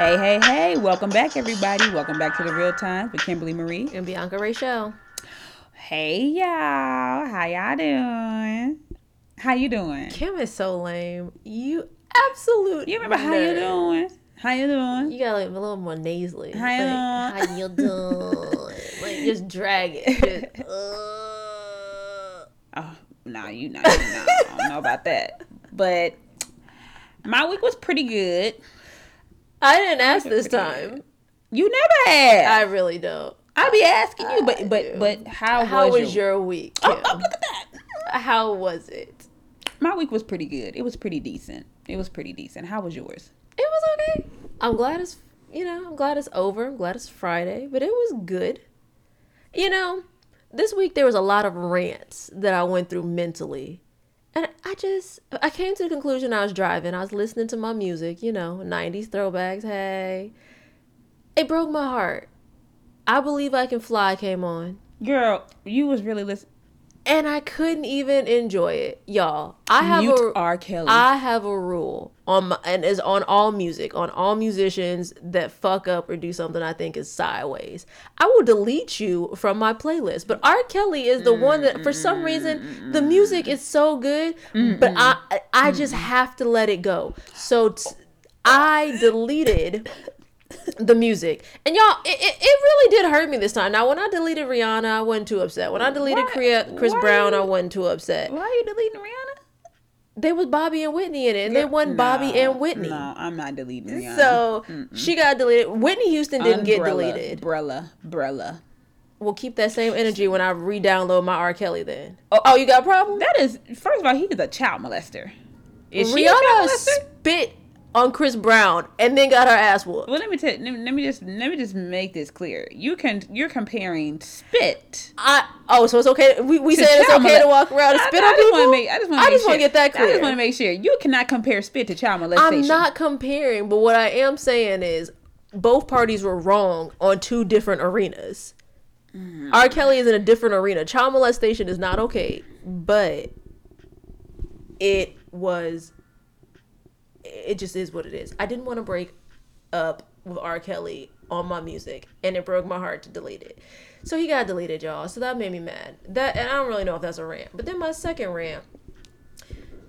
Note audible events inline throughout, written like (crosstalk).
Hey, hey, hey. Welcome back, everybody. Welcome back to the Real Times with Kimberly Marie. And Bianca Rachel. Hey, y'all. How y'all doing? How you doing? Kim is so lame. You absolute. You remember how you doing? How you doing? You got like a little more nasally. How you like, how you doing? like just drag it. (laughs) Just, uh. Oh, no, you know, you know. I don't know about that. But my week was pretty good. I didn't ask this time. You never had. I really don't. I, will be asking you, but but do. but how, How was, was your? your week? Oh, oh, look at that. How was it? My week was pretty good. It was pretty decent. It was pretty decent. How was yours? It was okay. I'm glad it's you know, I'm glad it's over. I'm glad it's Friday, but it was good. You know, this week there was a lot of rants that I went through mentally. And I just I came to the conclusion I was driving. I was listening to my music, you know, 90s throwbacks, hey. It broke my heart. I believe I can fly came on. Girl, you was really listening. And I couldn't even enjoy it, y'all. I have Mute a R. Kelly. I have a rule on my, and is on all music, on all musicians that fuck up or do something I think is sideways. I will delete you from my playlist. But R. Kelly is the one that for some reason the music is so good, but I I just have to let it go. So t- I deleted the music. And y'all, it, it, it really did hurt me this time. Now, when I deleted Rihanna, I wasn't too upset. When I deleted Why- Chris, why Brown, I wasn't too upset. Why are you deleting Rihanna? They was Bobby and Whitney in it, and they wasn't Bobby and Whitney. No, I'm not deleting Rihanna. So she got deleted. Whitney Houston didn't get deleted. Umbrella, umbrella. We'll keep that same energy when I re-download my R. Kelly. Then. Oh, oh you got a problem? That is, first of all, he is a child molester. Is she a child Rihanna molester? spit on Chris Brown and then got her ass whooped. Well, let me tell. Let me, let me just let me just make this clear. You can you're comparing spit. I oh, so it's okay. We we to said it's okay to walk around and I- spit I on just people. make, I just want I to just wanna get that clear. I just want to make sure you cannot compare spit to child molestation. I'm not comparing, but what I am saying is both parties were wrong on two different arenas. Mm. R. Kelly is in a different arena. Child molestation is not okay, but it was. It just is what it is. I didn't want to break up with R. Kelly on my music, and it broke my heart to delete it. So he got deleted, y'all. So that made me mad. That and I don't really know if that's a rant. But then my second rant,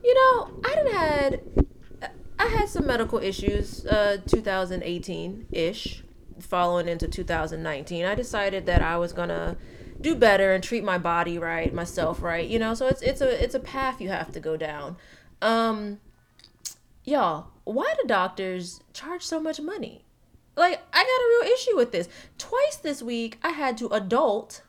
you know, I didn't had I had some medical issues, uh, 2018 ish, following into 2019. I decided that I was gonna do better and treat my body right, myself right. You know, so it's it's a it's a path you have to go down. Um, y'all, why do doctors charge so much money? Like, I got a real issue with this. Twice this week, I had to adult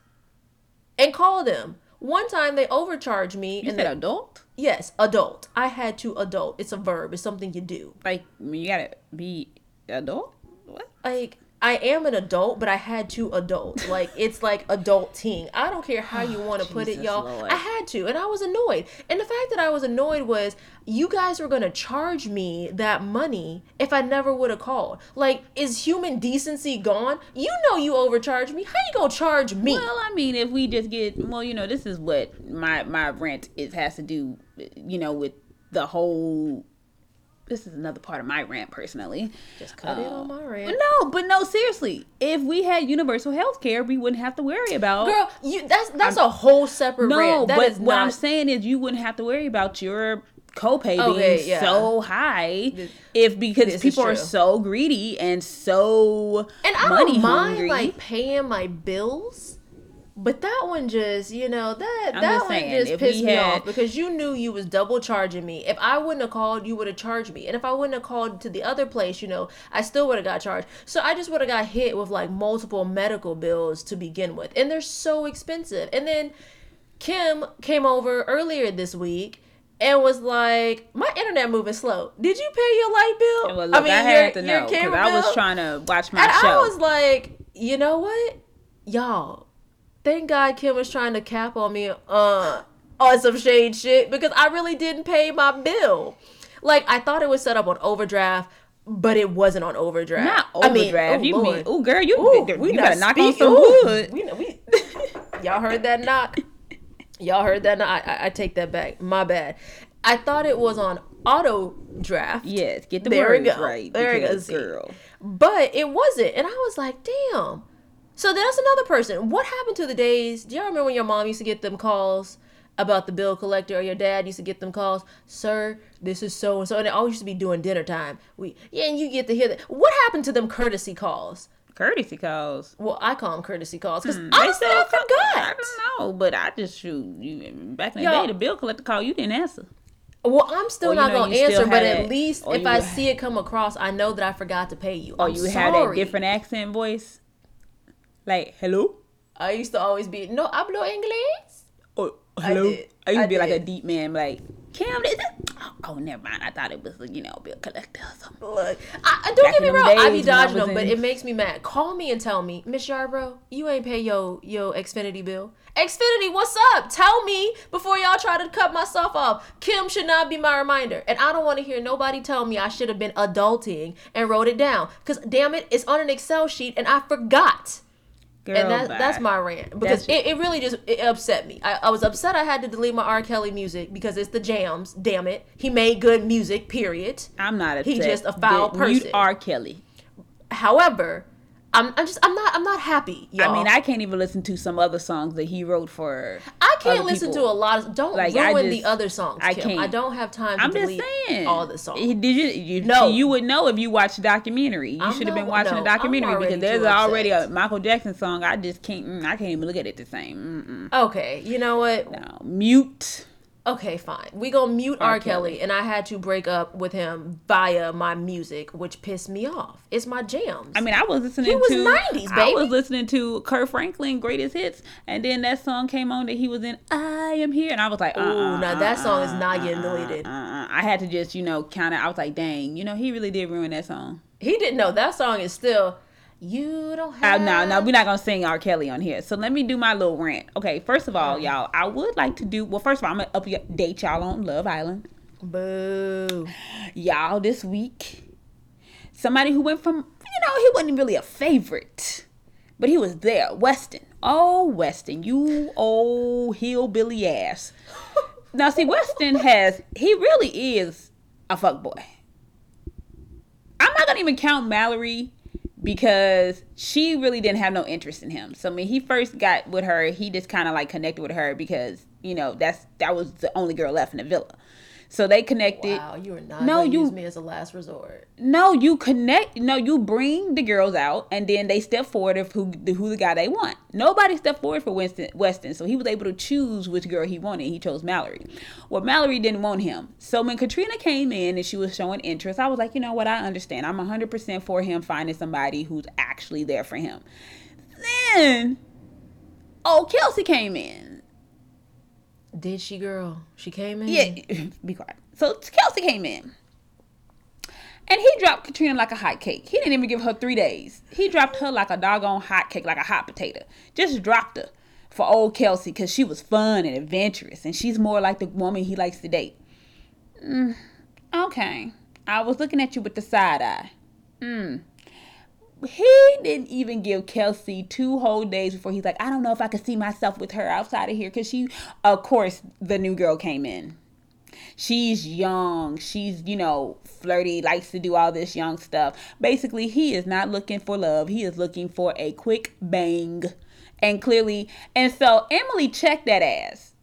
and call them. One time they overcharged me, You and said they, adult. yes, adult. I had to adult. It's a verb. It's something you do. Like you gotta be adult. What? Like I am an adult, but I had to adult. Like it's like adulting. I don't care how you (sighs) want to put it, y'all. Lord. I had to, and I was annoyed. And the fact that I was annoyed was you guys were gonna charge me that money if I never would have called. Like, is human decency gone? You know you overcharged me. How you gonna charge me? Well, I mean, if we just get well, you know, this is what my my rent is has to do, you know, with the whole. This is another part of my rant personally. Just cut it on my uh, rant. No, but no, seriously. If we had universal health care, we wouldn't have to worry about. Girl, you that's that's a whole separate no, rant. That but what not I'm saying is you wouldn't have to worry about your copay Okay, being yeah. so high if because people are so greedy and so And I money don't mind hungry. like paying my bills, but that one just, you know, that I'm that just one saying, just pissed me had- off because you knew you was double charging me. If I wouldn't have called, you would have charged me, and if I wouldn't have called to the other place, you know, I still would have got charged. So I just would have got hit with like multiple medical bills to begin with, and they're so expensive. And then Kim came over earlier this week. And was like, my internet moving slow. Did you pay your light bill? well, look, I, had your- to know because I was trying to watch my And show. I was like, you know what, y'all? Thank God Kim was trying to cap on me uh on some shade shit because I really didn't pay my bill. Like I thought it was set up on overdraft, but it wasn't on overdraft. not I mean, overdraft. oh, you Lord. mean, oh girl, you, Ooh, you we better not knock on speak- some ooh, wood. We, we, (laughs) y'all heard that knock? Y'all heard that knock? I, I, take that back. My bad. I thought it was on auto draft. Yes, get the There words go. right. There we go. girl. But it wasn't. And I was like, damn. So that's another person. What happened to the days? Do y'all remember when your mom used to get them calls about the bill collector or your dad used to get them calls? Sir, this is so and so. And it always used to be doing dinner time. We yeah, and you get to hear that. What happened to them courtesy calls? Courtesy calls. Well, I call them courtesy calls because hmm, They honestly, still I forgot. I don't know, but I just shoot. You, back in the Yo. day, the bill collector call, you didn't answer. Well, I'm still Or, not know, gonna answer, but at that- least if I see it come across, I know that I forgot to pay you. Or I'm you had a different accent voice, like hello, I used to always be no hablo inglés. or oh, I hello. did. I, used to I be like a deep man, like Cam. Is? Oh, oh, never mind. I thought it was you know bill collector or something. Look, I, I don't Back get me in wrong. I be I dodging them, but it makes me mad. Call me and tell me, Miss Yarbrough, you ain't pay yo yo Xfinity bill. Xfinity, what's up? Tell me before y'all try to cut myself off. Kim should not be my reminder, and I don't want to hear nobody tell me I should have been adulting and wrote it down. Cause damn it, it's on an Excel sheet and I forgot. Girl, and that, that's my rant because it, it really just it upset me. I, I was upset I had to delete my R. Kelly music because it's the jams. Damn it, he made good music. Period. I'm not upset. He just a foul person. R. Kelly. However, I'm, I'm just I'm not I'm not happy. Y'all. I mean, I can't even listen to some other songs that he wrote for. I can't listen people. to a lot of. Don't Like, ruin the other songs. I Kim. I can't. I don't have time to I'm just saying. all the songs. Did you? you No. You would know if you watched the documentary. You should have been watching no, the documentary because there's already a. Michael Jackson song. I just can't. mm, I can't even look at it the same. Okay, you know what? Mm-mm. No, mute. Okay, fine. We gonna mute R. R. Kelly, and I had to break up with him via my music, which pissed me off. It's my jams. I mean, I was listening He was to 90s, I was listening to Kirk Franklin greatest hits, and then that song came on that he was in. I am here, and I was like, uh, Ooh, now that song is not getting deleted. uh, I had to just, you know, kind of. I was like, dang, you know, he really did ruin that song. he didn't know that song is still. You don't Uh, have. no, no, we're not gonna sing R. Kelly on here. So let me do my little rant. Okay, first of all, y'all, I would like to do. Well, first of all, I'm gonna update y'all on Love Island. Boo. Y'all, this week, somebody who went from, you know, he wasn't really a favorite, but he was there. Weston. Oh, Weston, you old hillbilly ass. (laughs) now, see, Weston has, he really is a fuck boy. I'm not gonna even count Mallory because she really didn't have no interest in him. So when he first got with her, he just kind of like connected with her because you know that's that was the only girl left in the villa. So they connected. Wow, you are not. No, you- use me as a last resort. No, you connect. No, you bring the girls out, and then they step forward of who the who the guy they want. Nobody stepped forward for Winston Weston, so he was able to choose which girl he wanted. He chose Mallory. Well, Mallory didn't want him. So when Katrina came in and she was showing interest, I was like, you know what? I understand. I'm 100 percent for him finding somebody who's actually there for him. Then, oh, Kelsey came in. Did she, girl? She came in. Yeah, (laughs) be quiet. So Kelsey came in. And he dropped Katrina like a hot cake. He didn't even give her three days. He dropped her like a doggone hot cake, like a hot potato. Just dropped her for old Kelsey because she was fun and adventurous. And she's more like the woman he likes to date. Mm, okay. I was looking at you with the side eye. Mm. He didn't even give Kelsey two whole days before he's like, I don't know if I could see myself with her outside of here. Because she, of course, the new girl came in. She's young. She's you know flirty likes to do all this young stuff. Basically he is not looking for love. He is looking for a quick bang. And clearly and so emily checked that ass.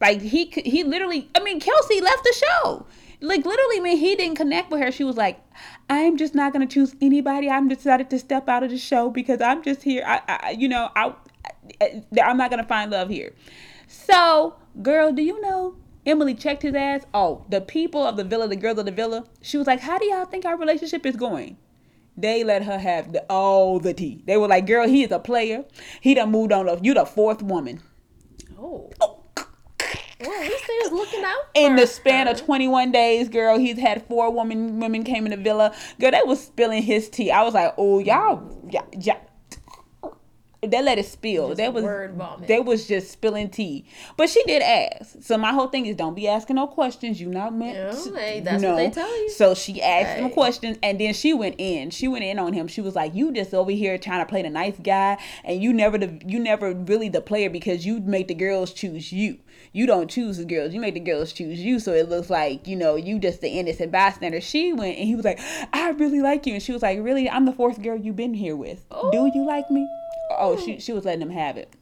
Like he he literally i mean kelsey left the show. Like literally when he didn't connect with her she was like i'm just not going to choose anybody i'm decided to step out of the show because i'm just here i, I you know i i'm not going to find love here so girl do you know Emily checked his ass. Oh, the people of the villa, the girls of the villa. She was like, "How do y'all think our relationship is going?" They let her have the, all the tea. They were like, "Girl, he is a player. He done moved on. Up. You the fourth woman." Oh. Oh. Well, at least they was looking out. (laughs) In the span of 21 days, girl, he's had four women women came in the villa. Girl, they was spilling his tea. I was like, "Oh, y'all, y'all, y'all they let it spill. Just That was word vomit. they was just spilling tea. But she did ask. So my whole thing is don't be asking no questions. You not meant. Yeah, to- hey, that's what they tell you. So she asked him questions, and then she went in. She went in on him. She was like, "You just over here trying to play the nice guy, and you never the you never really the player because you make the girls choose you. You don't choose the girls. You make the girls choose you. So it looks like you know you just the innocent bystander." She went and he was like, "I really like you," and she was like, "Really? I'm the fourth girl you've been here with. Do you oh. like me?" Oh, she she was letting him have it.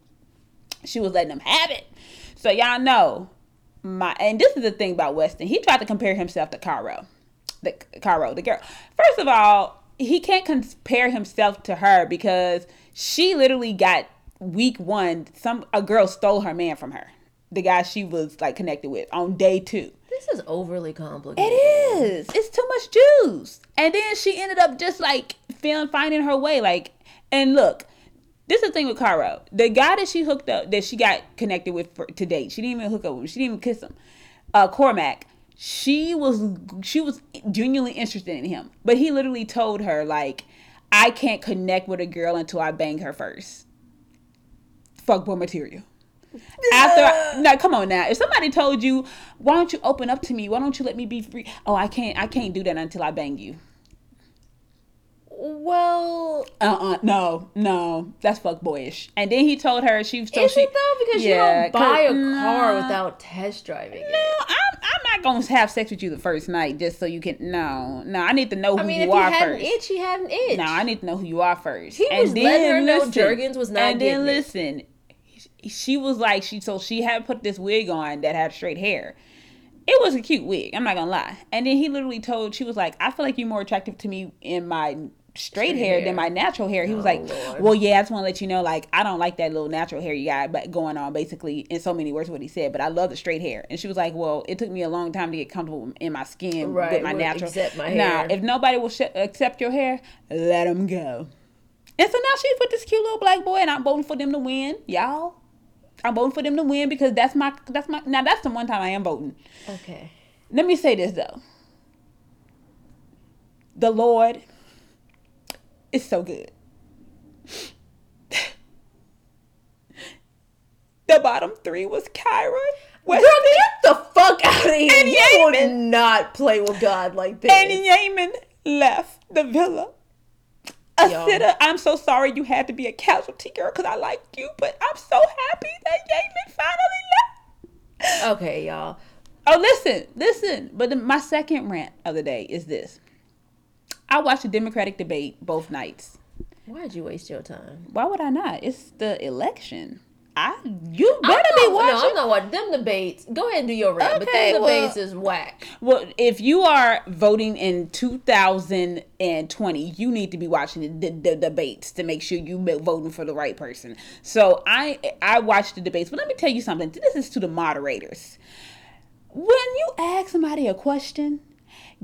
She was letting him have it. So y'all know my and this is the thing about Weston. He tried to compare himself to Caro. The Caro, the girl. First of all, he can't compare himself to her because she literally got week one, some a girl stole her man from her. The guy she was like connected with on day two. This is overly complicated. It is. It's too much juice. And then she ended up just like feeling finding her way. Like, and look, this is the thing with Caro. The guy that she hooked up, that she got connected with for, to date, she didn't even hook up with him. She didn't even kiss him. Uh, Cormac. She was she was genuinely interested in him, but he literally told her like, "I can't connect with a girl until I bang her first. Fuckboy material. After now, come on now. If somebody told you, "Why don't you open up to me? Why don't you let me be free?" Oh, I can't. I can't do that until I bang you. Well, Uh uh no no that's fuck boyish. And then he told her she so is she it though? Because Yeah, you don't buy a car without test driving it. No, I'm I'm not gonna have sex with you the first night just so you can. No, no, I need to know who I mean, you if he are had first. an itch, he had an itch. No, I need to know who you are first. He was letting her know Jergens was not And then getting it. listen, she was like she so she had put this wig on that had straight hair. It was a cute wig. I'm not gonna lie. And then he literally told she was like, I feel like you're more attractive to me in my straight, hair, hair. than my natural hair. He was Oh, like, Lord. Well, yeah, I just want to let you know, like, I don't like that little natural hair you got but going on. Basically, in so many words, what he said. But I love the straight hair. And she was like, Well, it took me a long time to get comfortable in my skin Right, with my natural. accept my Now, if nobody will sh- accept your hair, let them go. And so now she's with this cute little black boy, and I'm voting for them to win, y'all. I'm voting for them to win because that's my that's my now that's the one time I am voting. Okay. Let me say this though. The Lord is so good. (laughs) the bottom three was Kyra. Girl, get the fuck out of here. And you will Yamen. not play with God like this. and Yamen left the villa. Asita, I'm so sorry you had to be a casualty girl because I like you, but I'm so happy that Yamen finally left. okay, y'all. Oh, listen, listen. But the, my second rant of the day is this. I watched the Democratic debate both nights. Why'd you waste your time? Why would I not? It's the election. I you better not, be watching. No, I'm not watching them debates. Go ahead and do your rant, but Okay, them well- debates is whack. Well, if you are voting in 2020, you need to be watching the, the, the debates to make sure you voting for the right person. So I I watched the debates, but let me tell you something. This is to the moderators. When you ask somebody a question,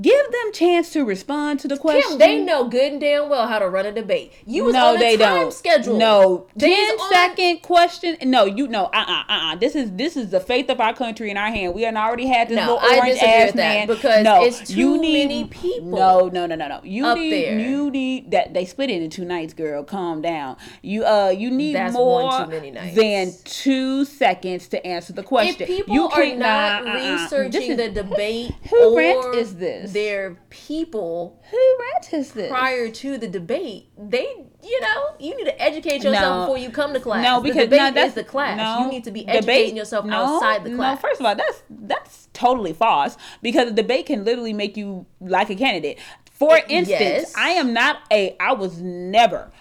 give them chance to respond to the question. Kim, they know good and damn well how to run a debate. You was no, on a they time don't. schedule. No, They 10 on- second question. No, you know, uh, uh, uh, uh. This is this is the faith of our country in our hand. We already had this No, little I orange ass with that man because no, it's too you need, many people No, no, no, no, no. You up need there. you need that they split it into two nights, girl. Calm down. You uh you need That's more one too many nights. than two seconds to answer the question. If people you are can't- uh. Researching is- the debate (laughs) who or rant is this? Their people who is this? prior to the debate, they you know you need to educate yourself No. before you come to class. No, the because debate no, that's is the class. No, you need to be debate- educating yourself no, outside the class. No, first of all, that's that's totally false because the debate can literally make you like a candidate. For instance, Yes. I am not a. I was never.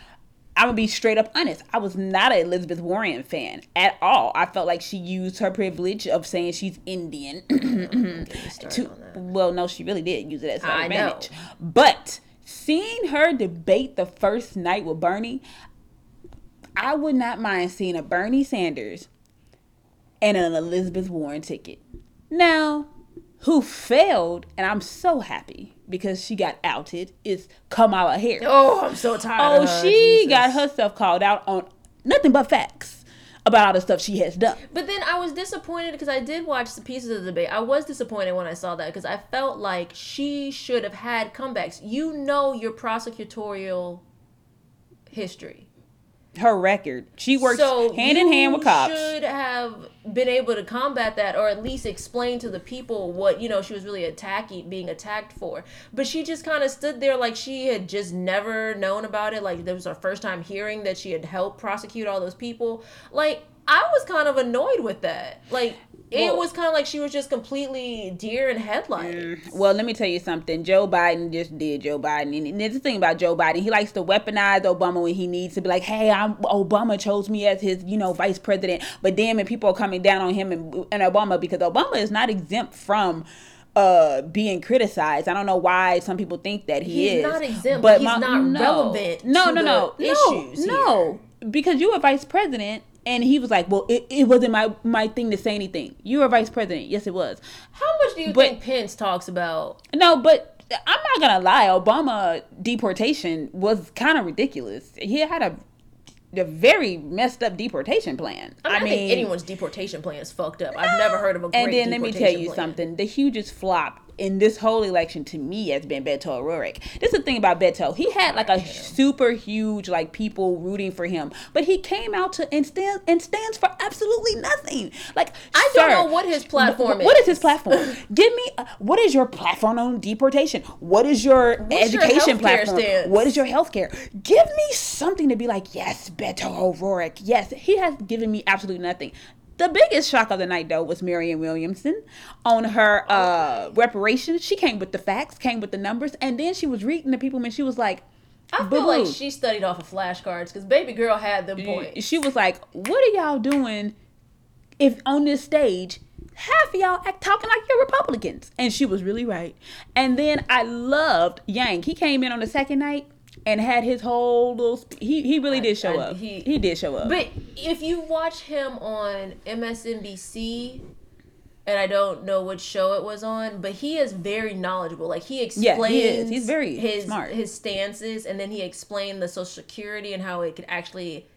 I'm gonna be straight up honest. I was not an Elizabeth Warren fan at all. I felt like she used her privilege of saying she's Indian (coughs) (coughs) to well no she really did use it as her I know. advantage but seeing her debate the first night with bernie i would not mind seeing a bernie sanders and an elizabeth warren ticket now who failed and i'm so happy because she got outed is kamala harris Oh, I'm so tired. oh she Jesus. got herself called out on nothing but facts about all the stuff she has done But then I was disappointed because I did watch the pieces of the debate. I was disappointed when I saw that because I felt like she should have had comebacks. You know your prosecutorial history. Her record. She works hand in hand with cops. Should have been able to combat that, or at least explain to the people what you know she was really attacking, being attacked for. But she just kind of stood there like she had just never known about it. Like this was her first time hearing that she had helped prosecute all those people. Like I was kind of annoyed with that. Like it Well- was kind of like she was just completely deer in headlights. Mm, Well, let me tell you something. Joe Biden just did Joe Biden. And there's the thing about Joe Biden. He likes to weaponize Obama when he needs to be like, hey, I'm Obama chose me as his, you know, vice president. But damn when people are coming down on him and, and Obama, because Obama is not exempt from uh being criticized. I don't know why some people think that he is. He's is. not exempt, but he's not relevant No, to no, no, the no, issues no. Because you were vice president and he was like, Well, it, it wasn't my my thing to say anything. You were vice president. Yes, it was. How much do you But- think Pence talks about? No, but I'm not gonna lie. Obama deportation was kind of ridiculous. He had a very messed up deportation plan. I, mean, I, think anyone's deportation plan is fucked up. I've never heard of a great and then let me tell you plan. something. The hugest flop in this whole election to me has been Beto O'Rourke. This is the thing about Beto. He had like a super huge like people rooting for him, but he came out to and stand and stands for absolutely nothing. Like I don't know what his platform is. What is is. his platform? (laughs) Give me uh, what is your platform on deportation? What is your What's education healthcare platform? stance? What is your healthcare? Give me something to be like, yes, Beto O'Rourke. Yes, he has given me absolutely nothing. The biggest shock of the night, though, was Marianne Williamson on her uh, reparations. She came with the facts, came with the numbers, and then she was reading the people, and she was like, I feel like "Boo-boo." she studied off of flashcards because baby girl had them points. She was like, "What are y'all doing? If on this stage, half of y'all act talking like you're Republicans," and she was really right. And then I loved Yang. He came in on the second night and had his whole little. Sp- he he really did show I- up. he- He, did show up. But if you watch him on MSNBC, and I don't know which show it was on, but he is very knowledgeable. Like he Yeah, explains, he is. He's very his smart. his stances, and then he explained the Social Security and how it could actually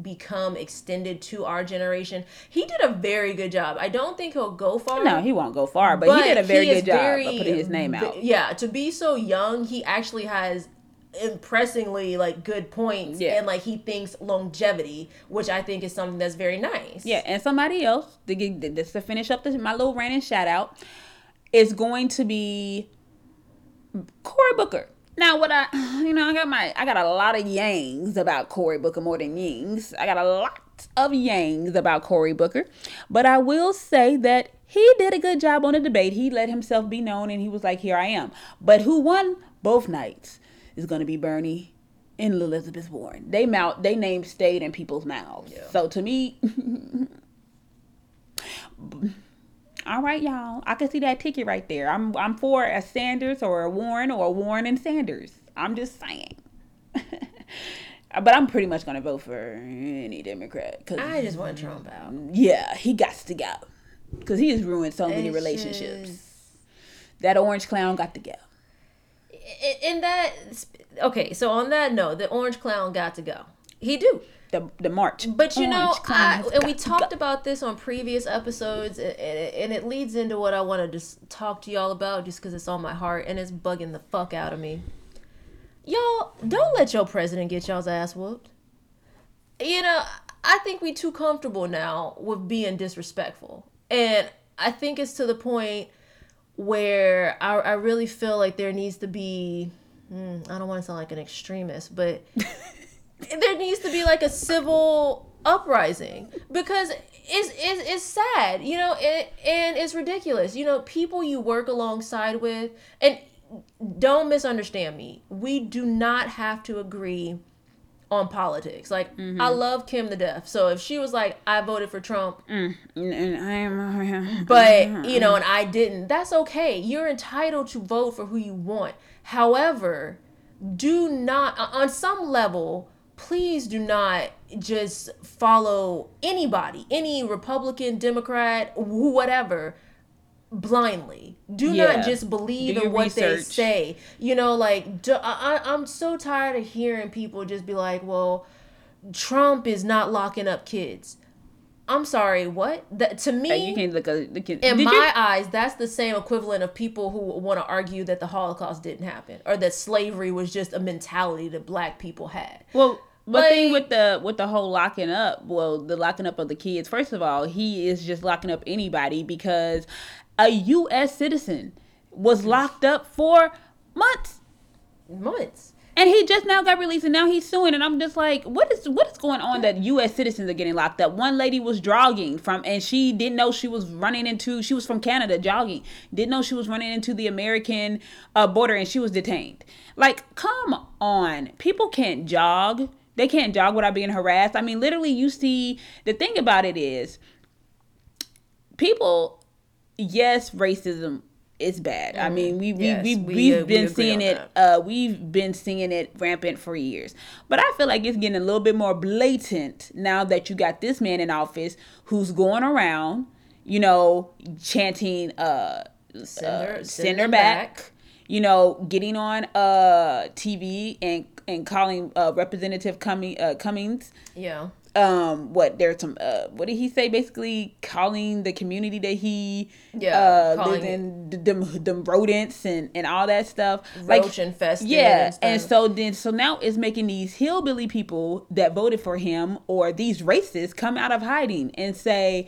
become extended to our generation. He did a very good job. I don't think he'll go far. no, he won't go far, but, he did a very good job very- of putting his name out. Yeah, to be so young, he actually has impressingly like good points Yeah. and like he thinks longevity which i think is something that's very nice Yeah, and somebody else to get just to finish up this, my little rant and shout out is going to be Cory Booker. Now, what I (sighs) you know I got my I got a lot of yangs about Cory Booker more than yings. I got a lot of yangs about Cory Booker, but I will say that he did a good job on the debate. He let himself be known, and he was like, "Here I am." But who won both nights is going to be Bernie and Elizabeth Warren. They mouth they name stayed in people's mouths. So to me, (laughs) all right, y'all. I can see that ticket right there. I'm I'm for a Sanders or a Warren or a Warren and Sanders. I'm just saying. (laughs) but I'm pretty much gonna vote for any Democrat. Cause i just want trump out yeah, he got to go because he has ruined so many It's relationships. just- That orange clown got to go. I- in that okay so on that note the orange clown got to go he do The the march. But you know, Orange clown I, and we talked go. about this on previous episodes, and, and and it leads into what I want to just talk to y'all about, just because it's on my heart and it's bugging the fuck out of me. Y'all don't let your president get y'all's ass whooped. You know, I think we too comfortable now with being disrespectful, and I think it's to the point where I, I really feel like there needs to be. hmm, I don't want to sound like an extremist, but (laughs) there needs to be like a civil uprising because it's it's, it's sad you know it, and it's ridiculous you know people you work alongside with and don't misunderstand me we do not have to agree on politics. Like i mm-hmm. love kim to death. So if she was like i voted for trump mm, And I'm but you know and mm-hmm. i didn't that's okay. You're entitled to vote for who you want. However do not on some level please do not just follow anybody any republican democrat whatever blindly do Yeah. not just believe in what they say you know like do, I, i'm so tired of hearing people just be like well trump is not locking up kids i'm sorry what that to me you can't look at look at. in did my you- eyes, that's the same equivalent of people who want to argue that the Holocaust didn't happen or that slavery was just a mentality that black people had. well, But Like- thing with the with the whole locking up, well, the locking up of the kids. First of all, he is just locking up anybody because a U.S. citizen was locked up for months, months. and he just now got released, and now he's suing. And I'm just like, what is what is going on that U.S. citizens are getting locked up? One lady was jogging from, and she didn't know she was running into. She was from Canada jogging, didn't know she was running into the American uh, border, and she was detained. Like, come on, people can't jog. They can't jog without being harassed. I mean, literally, you see. The thing about it is, people. Yes, racism is bad. I mean, we we Yes, we we, we've uh, been agree seeing it. Uh, we've been seeing it rampant for years. But I feel like it's getting a little bit more blatant now that you got this man in office who's going around, you know, chanting uh, Send uh, her- send, send her her back. back. You know, getting on uh TV and and calling uh Representative Cummings, uh, Cummings Yeah. Um what there's some uh what did he say? Basically calling the community that he Yeah, uh lives in th- them them rodents and and all that stuff. Roach infested yeah and and so then so now it's making these hillbilly people that voted for him or these racists come out of hiding and say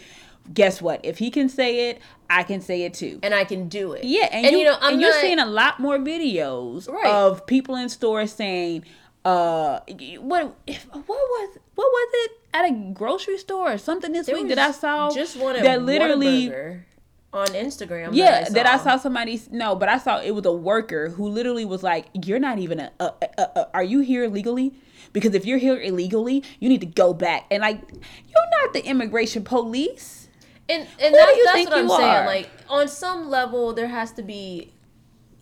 guess what? If he can say it i can say it too. And I can do it. yeah, and, and you, you know, I'm and you're seeing a lot more videos Right. of people in stores saying, uh, what if, what was what was it at a grocery store or something this There week that I saw just one at that literally. On Instagram. Yeah, that I, that I saw somebody. No, but I saw it was a worker who literally was like, "You're not even a. a, a, a are you here legally? Because if you're here illegally, you need to go back." And like, you're not the immigration police. And and Who that's, you that's think what I'm you saying. Like on some level, there has to be.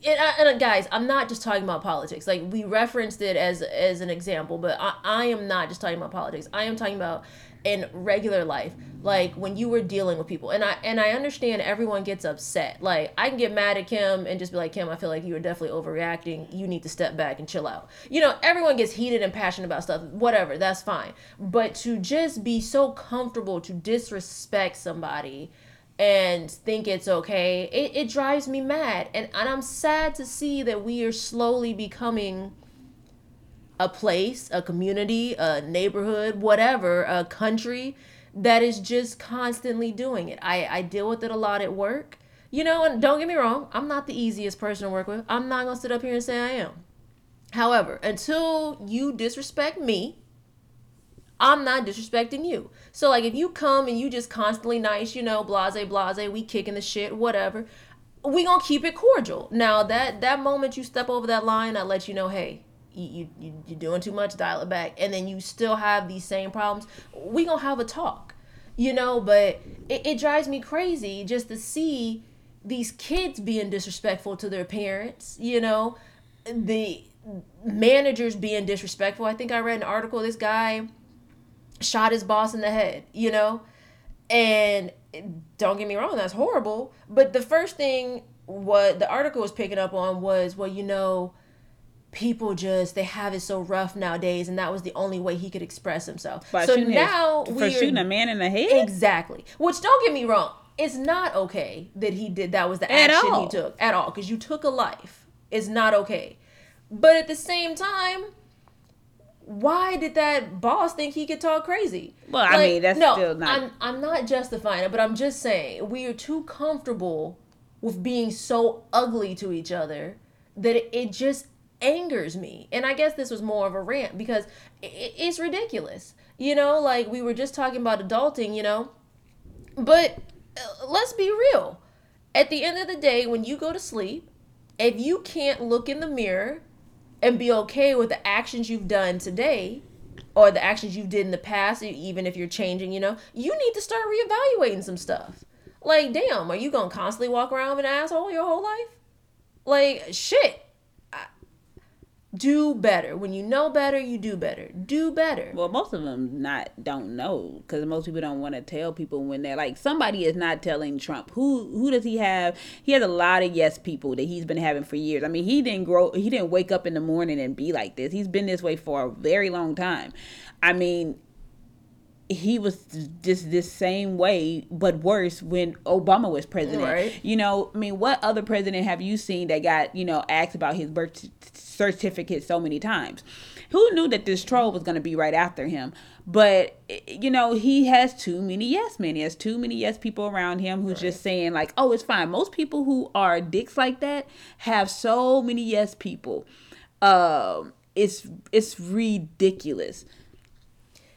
And, I, and uh, guys, I'm not just talking about politics. Like we referenced it as as an example, but I, I am not just talking about politics. I am talking about in regular life, like when you were dealing with people. And I and I understand everyone gets upset. Like I can get mad at Kim and just be like, Kim, I feel like you were definitely overreacting. You need to step back and chill out. You know, everyone gets heated and passionate about stuff. Whatever, that's fine. But to just be so comfortable to disrespect somebody and think it's okay it, it drives me mad. And, and i'm sad to see that we are slowly becoming a place a community a neighborhood whatever a country that is just constantly doing it. I i deal with it a lot at work. You know and don't get me wrong i'm not the easiest person to work with. I'm not gonna sit up here and say i am. However until you disrespect me I'm not disrespecting you. So like if you come and you just constantly nice, you know, blase blase, we kicking the shit, whatever. We gonna keep it cordial. Now that that moment you step over that line, I let you know, hey, you, you you you're doing too much, dial it back. And then you still have these same problems. We gonna have a talk, you know. But it, it drives me crazy just to see these kids being disrespectful to their parents. You know, the managers being disrespectful. I think I read an article. This guy shot his boss in the head, you know? And don't get me wrong, that's horrible. But the first thing what the article was picking up on was, well, you know, people just they have it so rough nowadays, and that was the only way he could express himself. By so shooting his- now for shooting a man in the head. Exactly. Which don't get me wrong, it's not okay that he did that was the At action all. he took at all because you took a life. It's not okay. But at the same time, why did that boss think he could talk crazy? Well, I mean, that's still not- I'm I'm not justifying it, but I'm just saying we are too comfortable with being so ugly to each other that it, it just angers me. And I guess this was more of a rant because i i- it's ridiculous. You know, like we were just talking about adulting, you know. But uh, let's be real. At the end of the day, when you go to sleep, if you can't look in the mirror and be okay with the actions you've done today or the actions you did in the past, even if you're changing, you know, you need to start reevaluating some stuff. Like, damn, are you gonna constantly walk around with an asshole your whole life? Like, shit. Do better. When you know better, you do better. Do better. Well, most of them not don't know because most people don't want to tell people when they're like somebody is not telling Trump who who does he have? He has a lot of yes people that he's been having for years. I mean, he didn't grow. He didn't wake up in the morning and be like this. He's been this way for a very long time. I mean, he was just this same way, but worse when Obama was president. Right. You know, I mean, what other president have you seen that got, you know, asked about his birth certificate so many times? who knew that this troll was going to be right after him? But you know, he has too many yes men. He has too many yes people around him who's right. just saying like, "Oh, it's fine." Most people who are dicks like that have so many yes people. Um, it's it's ridiculous.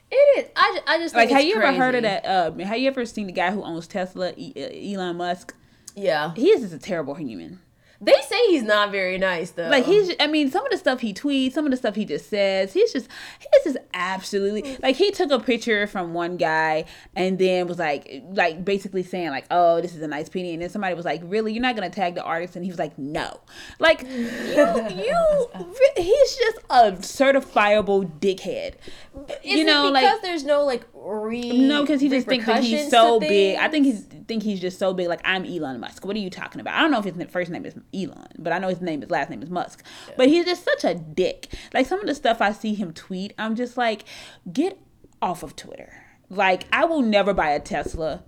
It is. I, I just like. have you crazy. ever heard of that? Uh, have you ever seen the guy who owns Tesla, e- Elon Musk? Yeah, he is just a terrible human. They say he's not very nice though. Like he's, I mean, some of the stuff he tweets, some of the stuff he just says, he's just, he's just absolutely mm. like he took a picture from one guy and then was like, like basically saying like, oh, this is a nice painting, and then somebody was like, really, you're not gonna tag the artist, and he was like, no, like (laughs) you, you, he's just a certifiable dickhead. Is you know, because like there's no like re no, because he just thinks that he's so big. I think he's think he's just so big. Like I'm Elon Musk. What are you talking about? I don't know if his first name is Elon, but I know his name, his last name is Musk. Yeah. But he's just such a dick. Like some of the stuff I see him tweet, I'm just like, get off of Twitter. Like I will never buy a Tesla.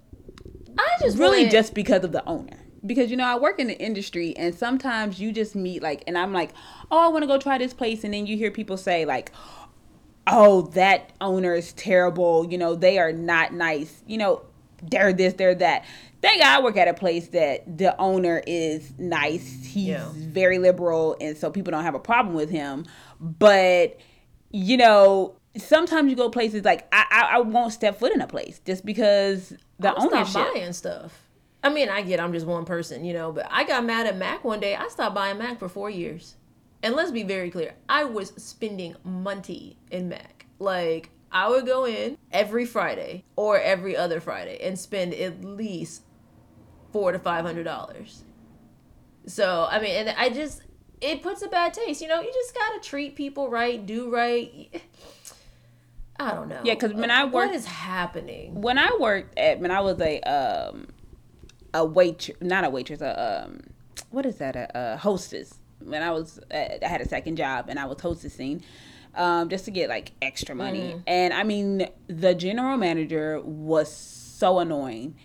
I just really went... just because of the owner. Because you know I work in the industry, and sometimes you just meet like, and I'm like, oh, I want to go try this place, and then you hear people say like, oh, that owner is terrible. You know, they are not nice. You know, they're this, they're that. Thank God I work at a place that the owner is nice. He's yeah. very liberal, and so people don't have a problem with him. But you know, sometimes you go places like I, I, I won't step foot in a place just because the I'll ownership. Stop buying stuff. I mean, I get I'm just one person, you know, but I got mad at Mac one day. I stopped buying Mac for four years. And let's be very clear, I was spending money in Mac. Like I would go in every Friday or every other Friday and spend at least four to five hundred dollars. So I mean, and I just it puts a bad taste. You know, you just gotta treat people right, do right. (sighs) I don't know. Yeah, because when I worked, what is happening? When I worked at, when I was a um, a waitress, not a waitress, a um, what is that? A, a hostess. When I was, at, I had a second job and I was hostessing um, just to get like extra money. Mm. And I mean, the general manager was so annoying.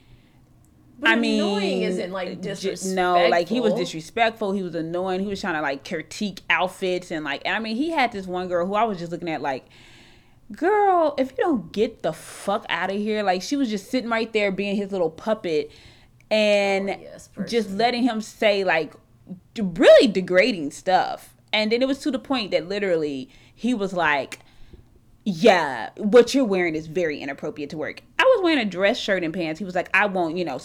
But I mean, annoying isn't like disrespectful. No, like he was disrespectful. He was annoying. He was trying to like critique outfits and like. And I mean, he had this one girl who I was just looking at like, girl, if you don't get the fuck out of here, like she was just sitting right there being his little puppet, and oh, yes, just letting him say like really degrading stuff. And then it was to the point that literally he was like, yeah, what you're wearing is very inappropriate to work. I was wearing a dress shirt and pants. He was like, I won't, you know,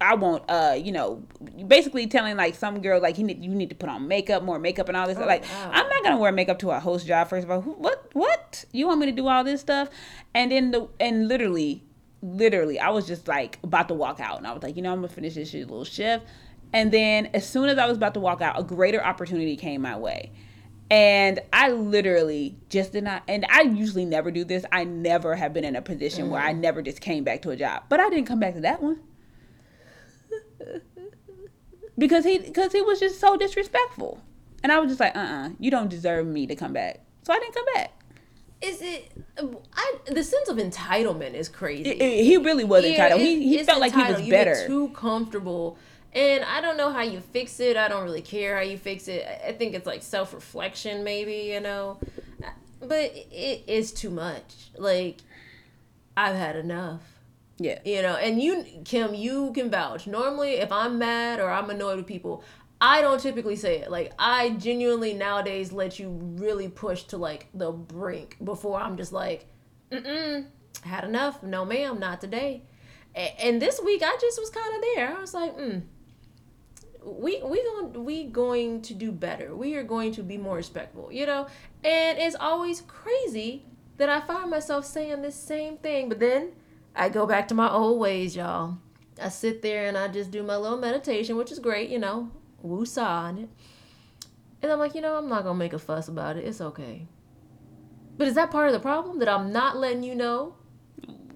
I won't, uh, you know, basically telling like some girl like you need you need to put on makeup, more makeup, and all this. Oh, like, wow. I'm not gonna wear makeup to a host job. First of all, what, what? You want me to do all this stuff? And then the and literally, literally, I was just like about to walk out, and I was like, you know, I'm gonna finish this little shift. And then as soon as I was about to walk out, a greater opportunity came my way. And I literally just did not, and I usually never do this. I never have been in a position mm. where I mm. never just came back to a job, but I didn't come back to that one (laughs) because he because he was just so disrespectful, and I was just like, uh, uh-uh, uh you don't deserve me to come back, so I didn't come back. Is it? I the sense of entitlement is crazy. It, it, he really was entitled. He he felt like he was better. too comfortable and I don't know how you fix it. I don't really care how you fix it. I think it's like self reflection, maybe, you know. But it is too much. Like, I've had enough. Yeah. You know, and you, Kim, you can vouch. Normally, if I'm mad or I'm annoyed with people, I don't typically say it. Like, I genuinely nowadays let you really push to like the brink before I'm just like, mm mm, had enough. No, ma'am, not today. And this week, I just was kind of there. I was like, mm, we we going we going to do better. We are going to be more respectful, you know. And it's always crazy that I find myself saying this same thing, but then I go back to my old ways, y'all. I sit there and I just do my little meditation, which is great, you know, woo-saw on it. And I'm like, you know, I'm not gonna make a fuss about it. It's okay. But is that part of the problem that I'm not letting you know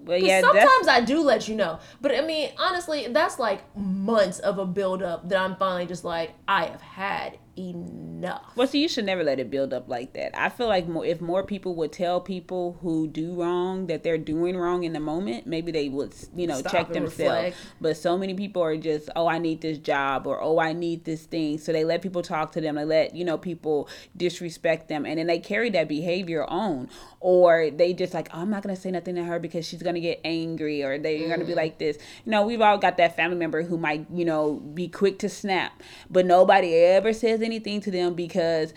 but yeah, sometimes I do let you know. But I mean, honestly, that's like months of a build up that I'm finally just like, I have had enough. Well, see, you should never let it build up like that. I feel like more, if more people would tell people who do wrong that they're doing wrong in the moment, maybe they would, you know, Stop check themselves. reflect. But so many people are just, oh, I need this job or oh, I need this thing. So they let people talk to them. They let, you know, people disrespect them. And then they carry that behavior on. Or they just like, oh, I'm not going to say nothing to her because she's going to get angry or they're going to be mm-hmm. like this. You know, we've all got that family member who might, you know, be quick to snap. But nobody ever says anything to them because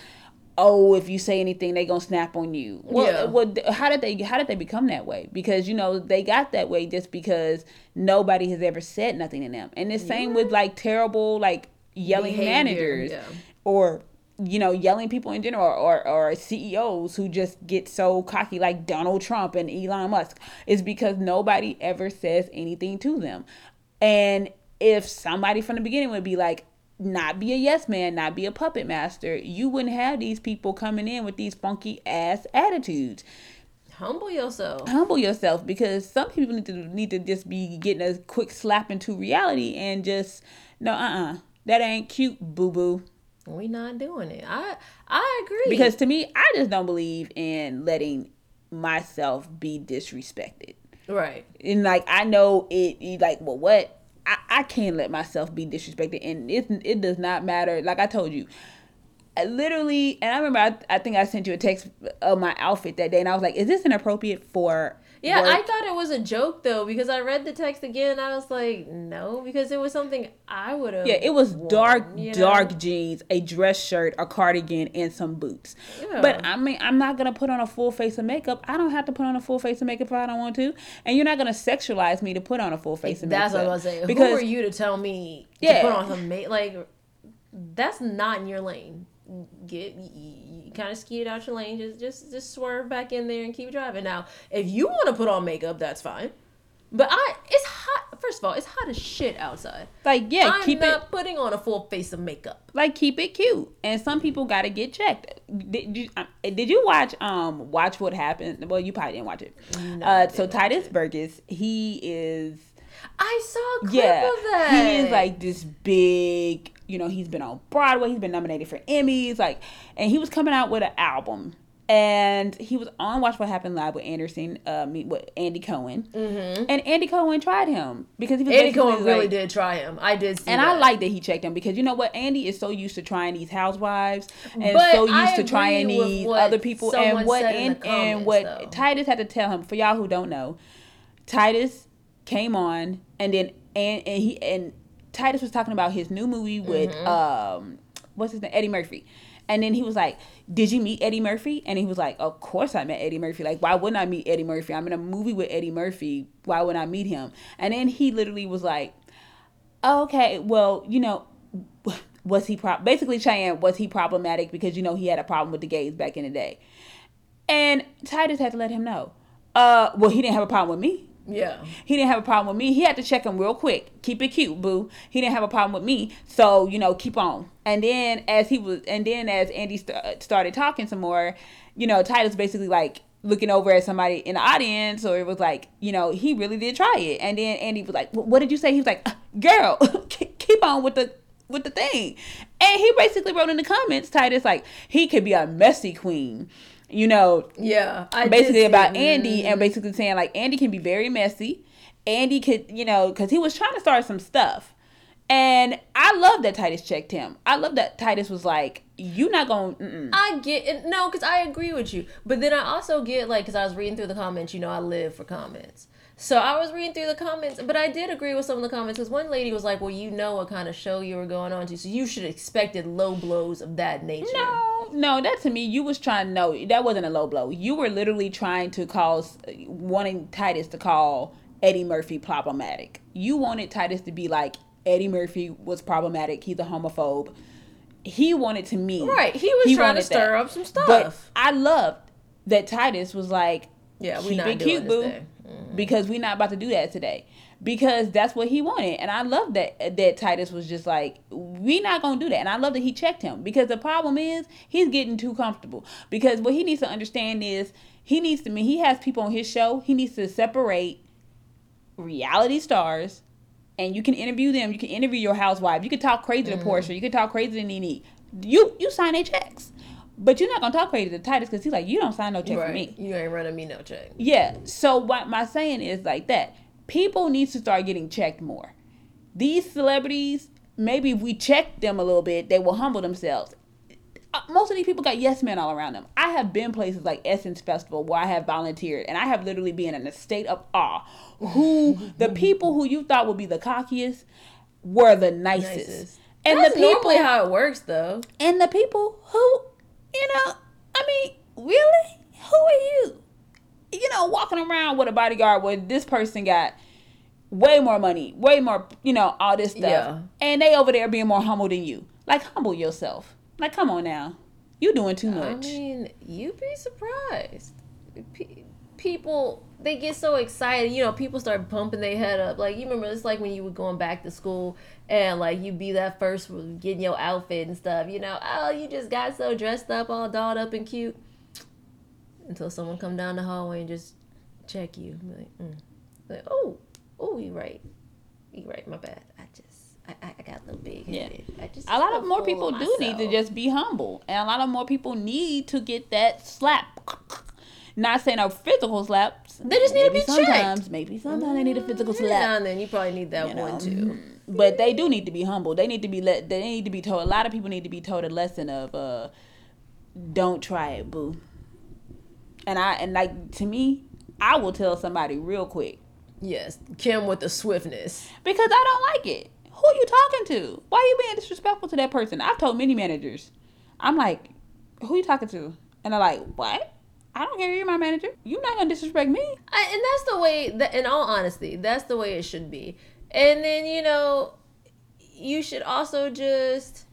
oh if you say anything they gonna snap on you. Well, Yeah. well how did they how did they become that way? Because you know they got that way just because nobody has ever said nothing to them. And the same with like terrible like yelling Behavior, managers yeah. or you know yelling people in general or, or ceos who just get so cocky like donald trump and elon musk is because nobody ever says anything to them. And if somebody from the beginning would be like not be a yes man, not be a puppet master, you wouldn't have these people coming in with these funky ass attitudes. Humble yourself. Humble yourself because some people need to need to just be getting a quick slap into reality and just no uh uh that ain't cute boo boo. We not doing it. I I agree. Because to me, I just don't believe in letting myself be disrespected. right. and like I know it, it like well what I, I can't let myself be disrespected and it it does not matter. Like I told you I literally and I remember I, I think I sent you a text of my outfit that day and I was like is this inappropriate for Yeah, work? I thought it was a joke though because I read the text again. I was like, no, because it was something I would have. yeah it was dark you know? dark jeans a dress shirt a cardigan and some boots Yeah. but I mean I'm not gonna put on a full face of makeup I don't have to put on a full face of makeup if I don't want to and you're not gonna sexualize me to put on a full face of That's makeup That's what I was saying. because Who are you to tell me Yeah. to put on some ma- like? That's not in your lane. Get kind of ski it out your lane. Just just just swerve back in there and keep driving. Now, if you want to put on makeup, that's fine. But I, it's hot. First of all, it's hot as shit outside. like yeah I'm keep it not putting on a full face of makeup. like keep it cute and some people got to get checked did you um, did you watch um watch what happened well you probably didn't watch it uh so tituss burgess he is I saw a clip yeah of that. he is like this big you know he's been on broadway he's been nominated for emmys like and he was coming out with an album and he was on Watch What Happened Live with Anderson, uh, meet with Andy Cohen, mm-hmm. and Andy Cohen tried him because he was Andy Cohen really like- did try him. I did see and that. I like that he checked him because you know what? Andy is so used to trying these housewives and But so used I to trying these other people. And what and, and what though. Tituss had to tell him for y'all who don't know, Tituss came on and then and, and he and Tituss was talking about his new movie with Mm-hmm. um what's his name Eddie Murphy. And then he was like, Did you meet Eddie Murphy? And he was like, Of course I met Eddie Murphy. Like, why wouldn't I meet Eddie Murphy? I'm in a movie with Eddie Murphy. Why wouldn't I meet him? And then he literally was like, okay, well, you know, (laughs) was he pro- basically saying was he problematic because you know he had a problem with the gays back in the day, and Tituss had to let him know. Uh, well, he didn't have a problem with me. Yeah. He didn't have a problem with me. He had to check him real quick. Keep it cute, boo. He didn't have a problem with me. So, you know, keep on. And then as he was, and then as Andy st- started talking some more, you know, Tituss basically like looking over at somebody in the audience, or it was like, you know, he really did try it. And then Andy was like, "What did you say?" He was like, "Uh, "Girl, (laughs) keep on with the with the thing." And he basically wrote in the comments, Tituss like he could be a messy queen. You know, Yeah. I basically about. Andy and mm-hmm. basically saying like Andy can be very messy. Andy could, you know, because he was trying to start some stuff. And I love that Tituss checked him. I love that Tituss was like, "You not going." to I get it. No, because I agree with you. But then I also get like, because I was reading through the comments. You know, I live for comments. So I was reading through the comments, but I did agree with some of the comments because one lady was like, "Well, you know what kind of show you were going on to, so you should have expected low blows of that nature." No, no, that to me, you was trying. No, that wasn't a low blow. You were literally trying to cause, wanting Tituss to call Eddie Murphy problematic. You wanted Tituss to be like Eddie Murphy was problematic. He's a homophobe. He wanted to me. Right. He was trying to stir up some stuff. But I loved that Tituss was like, Yeah, we not doing cute, this boo, because we're not about to do that today. Because that's what he wanted, and I love that that Tituss was just like, we not gonna do that, and I love that he checked him because the problem is he's getting too comfortable. Because what he needs to understand is he needs to I mean he has people on his show. He needs to separate reality stars and you can interview them. You can interview your housewife. You can talk crazy to mm-hmm. Porsha. You can talk crazy to Nene. You you sign their checks. But you're not gonna talk crazy to Tituss because he's like, you don't sign no check for me. You ain't running me no check. Yeah. So what my saying is like that. People need to start getting checked more. These celebrities, maybe if we check them a little bit, they will humble themselves. Uh, Most of these people got yes men all around them. I have been places like Essence Festival where I have volunteered, and I have literally been in a state of awe. Who (laughs) the people who you thought would be the cockiest were the nicest, Nicest. and That's the people how it works, though. and the people who, you know, I mean, really, who are you? You know, walking around with a bodyguard when this person got way more money, way more, you know, all this stuff, Yeah. and they over there being more humble than you. Like, humble yourself. Like, come on now, you doing too much. I mean, you'd be surprised. Pe- people, they get so excited. You know, people start pumping their head up. Like, you remember, it's like when you were going back to school and, like, you be that first getting your outfit and stuff. You know, oh, you just got so dressed up, all dolled up and cute. Until someone come down the hallway and just check you. Like, mm. like oh, oh, you right. You right, my bad. I just, I, I got a little big headed. I just a lot of more people do need to just be humble, and a lot of more people need to get that slap. Not saying a physical slap. They just need to Maybe be checked. sometimes. Maybe sometimes they need a physical Every slap. now and then you probably need that you know. one too. But they do need to be humble. They need to be let. They need to be told. A lot of people need to be told a lesson of, uh, don't try it, boo. And I and like to me, I will tell somebody real quick Yes, Kim with the swiftness. because I don't like it. Who are you talking to? Why are you being disrespectful to that person? I've told many managers. I'm like, who are you talking to? And they're like, what? I don't care. You're my manager. You're not gonna disrespect me. I, and that's the way. That, in all honesty, that's the way it should be. And then you know, you should also just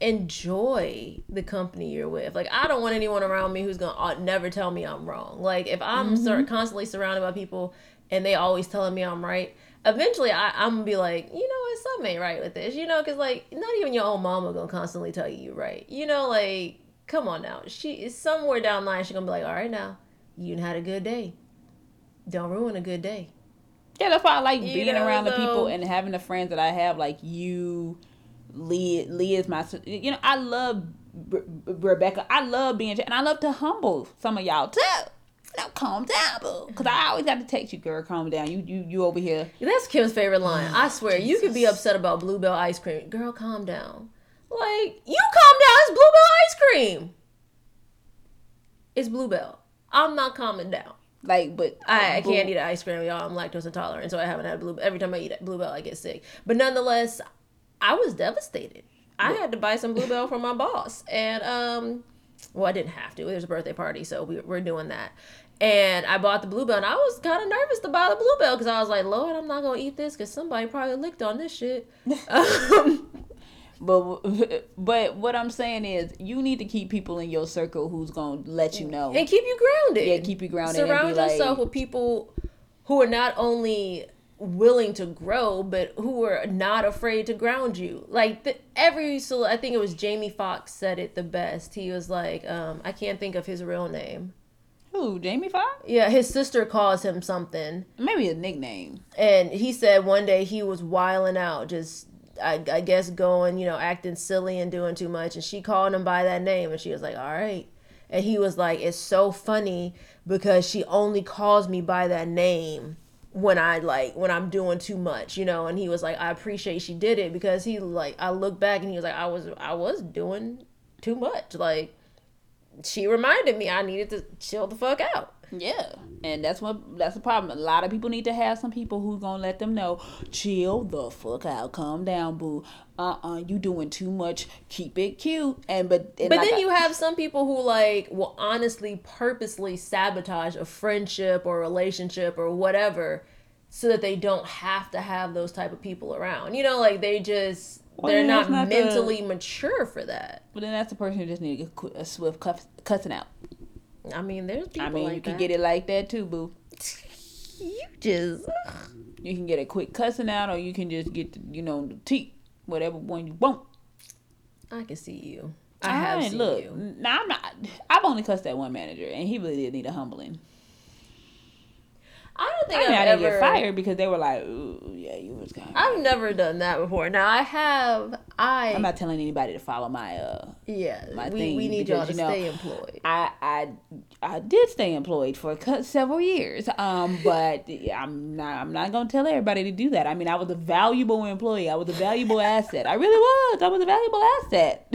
enjoy the company you're with. Like I don't want anyone around me who's gonna uh, never tell me I'm wrong. Like if I'm sur- constantly surrounded by people and they always telling me I'm right. Eventually, I, I'm gonna be like, you know what, something ain't right with this, you know, because like not even your own mama gonna constantly tell you you're right, you know, like come on now, she is somewhere down the line, she gonna be like, all right now, you had a good day, don't ruin a good day. Yeah, that's why I like You being know, around the people and having the friends that I have, like you, Lee. Lee is my, you know, I love Re- Rebecca. I love being, and I love to humble some of y'all too. Now calm down, boo. Cause I always got to text you, girl. Calm down. You, you, you over here. That's Kim's favorite line. I swear, you could be upset about Bluebell ice cream. Girl, calm down. Like, you calm down. It's Bluebell ice cream. It's Bluebell. I'm not calming down. Like, but I, I can't eat ice cream, y'all. I'm lactose intolerant, so I haven't had blue. Every time I eat a Bluebell, I get sick. But nonetheless, I was devastated. I had to buy some Bluebell for my boss, and um, well, I didn't have to. It was a birthday party, so we, we're doing that. And I bought the Bluebell, and I was kind of nervous to buy the Bluebell because I was like, Lord, I'm not gonna eat this because somebody probably licked on this shit. (laughs) um, But (laughs) but what I'm saying is, you need to keep people in your circle who's gonna let you know. and keep you grounded. Yeah, keep you grounded and Surround be like- yourself with people who are not only willing to grow, but who are not afraid to ground you. Like the, every so I think it was Jamie Foxx said it the best. He was like, um, I can't think of his real name. Who? Jamie Foxx? Yeah, his sister calls him something, Maybe a nickname. and he said one day he was wiling out, just. I, I guess going, you know, acting silly and doing too much. And she called him by that name, and she was like, "All right." And he was like, "It's so funny because she only calls me by that name when I like when I'm doing too much, you know." And he was like, "I appreciate she did it because he like I look back and he was like, I was I was doing too much. Like she reminded me I needed to chill the fuck out." Yeah, and that's what that's the problem. A lot of people need to have some people who gonna let them know, chill the fuck out, calm down, boo. Uh uh you doing too much. Keep it cute. And but and But like then I- you have some people who like will honestly purposely sabotage a friendship or relationship or whatever so that they don't have to have those type of people around. You know, like they just Well, they're not, not the- mentally mature for that. But then that's the person who just need to get a swift cuss, cussing out. I mean, there's people I mean, like you can that. get it like that too, boo. You just You can get a quick cussing out, or you can just get the, you know the teeth, whatever one you want. I can see you. I have ain't- seen look. you. Now I'm not. I've only cussed that one manager, and he really did need a humbling. I don't think I mean, I've I didn't ever get fired because they were like, "Ooh, yeah, you was kind." I've never done that before. Now I have. I I'm not telling anybody to follow my uh yeah. my we, thing we need because, y'all to you know, stay employed. I I I did stay employed for several years. Um, (laughs) but I'm not I'm not gonna tell everybody to do that. I mean, I was a valuable employee. I was a valuable asset. I really was. I was a valuable asset.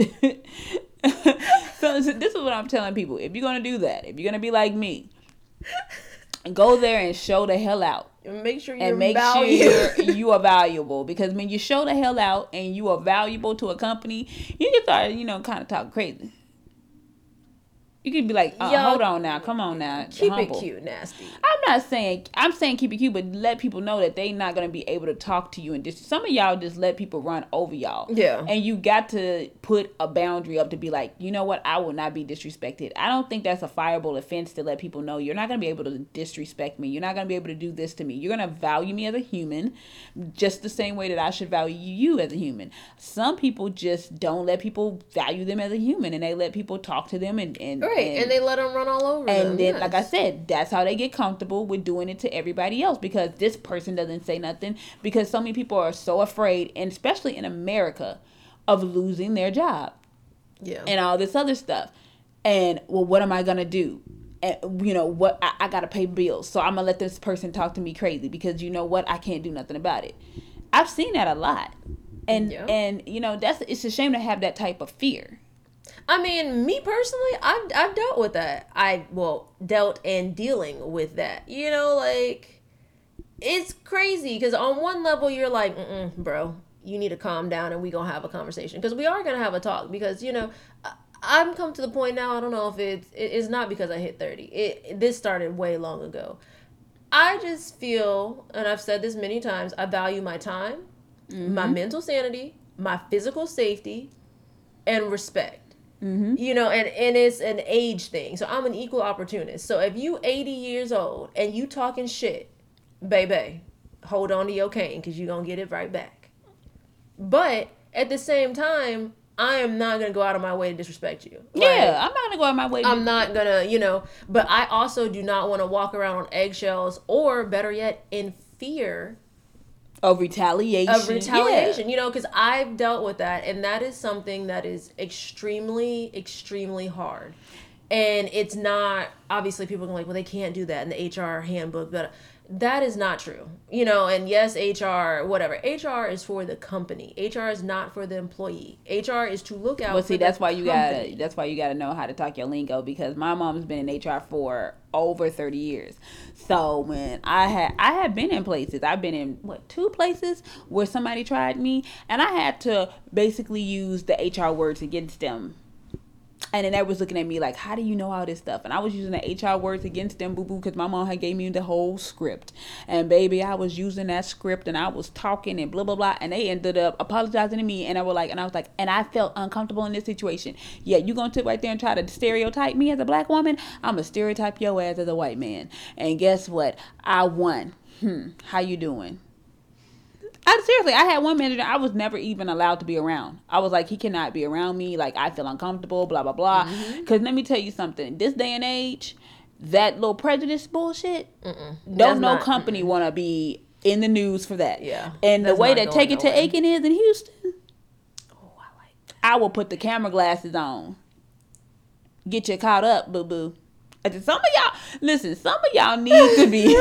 so, (laughs) so this is what I'm telling people. If you're gonna do that, if you're gonna be like me, go there and show the hell out Make sure you're and make valued. sure (laughs) you are valuable because when you show the hell out and you are valuable to a company, you can start, you know, kind of talk crazy. You could be like, uh, Y'all- hold on now, come on now, Keep humble. it cute, nasty. I'm not saying I'm saying keep it cute, but let people know that they not gonna be able to talk to you and just some of y'all just let people run over y'all. Yeah. And you got to put a boundary up to be like, you know what, I will not be disrespected. I don't think that's a fireable offense to let people know you're not gonna be able to disrespect me. You're not gonna be able to do this to me. You're gonna value me as a human, just the same way that I should value you as a human. Some people just don't let people value them as a human, and they let people talk to them and and Right, and, they let them run all over them. and then, like I said, that's how they get comfortable with doing it to everybody else because this person doesn't say nothing because so many people are so afraid, and especially in America, of losing their job yeah, and all this other stuff. And well, what am I gonna do? And you know what? I, I gotta pay bills, so I'm gonna let this person talk to me crazy because you know what? I can't do nothing about it. I've seen that a lot, and Yeah. and you know that's it's a shame to have that type of fear. I mean, me personally, I've I've dealt with that. I well dealt and dealing with that. You know, like it's crazy because on one level you're like, bro, you need to calm down and we gonna have a conversation because we are gonna have a talk because you know. I- I'm come to the point now. I don't know if it's it- it's not because I hit thirty. It this started way long ago. I just feel, and I've said this many times, I value my time, my mm-hmm. mental sanity, my physical safety, and respect. Mm-hmm. You know, and, and it's an age thing. So I'm an equal opportunist. So if you 80 years old and you talking shit, baby, hold on to your cane because you're going to get it right back. But at the same time, I am not going to go out of my way to disrespect you. Like, yeah, I'm not gonna go out of my way. To I'm not gonna, you know, but I also do not want to walk around on eggshells or better yet, in fear of retaliation. of retaliation, you know, because I've dealt with that, and that is something that is extremely, extremely hard. And it's not obviously people are like, well, they can't do that in the HR handbook, but that is not true, you know. And yes, HR, whatever, HR is for the company. HR is not for the employee. HR is to look out. But see, that's why you company. gotta that's why you gotta know how to talk your lingo because my mom's been in HR for over thirty years. So when I had I had been in places, I've been in what two places where somebody tried me, and I had to basically use the HR words against them. And then they was looking at me like, "How do you know all this stuff?" And I was using the HR words against them, boo boo, because my mom had gave me the whole script. And baby, I was using that script, and I was talking and blah blah blah. And they ended up apologizing to me, and I was like, and I was like, and I felt uncomfortable in this situation. Yeah, you gonna sit right there and try to stereotype me as a black woman? I'm gonna stereotype your ass as a white man. And guess what? I won. Hmm. How you doing? I seriously, I had one manager I was never even allowed to be around. I was like, he cannot be around me. Like I feel uncomfortable. Blah blah blah. Mm-hmm. Because let me tell you something. This day and age, that little prejudice bullshit. Don't no not- company want to be in the news for that. Yeah, And the way that Take It to. Aiken is in Houston, Oh, I like that. I will put the camera glasses on. Get you caught up, boo boo. Some of y'all, listen, some of y'all need to be. (laughs)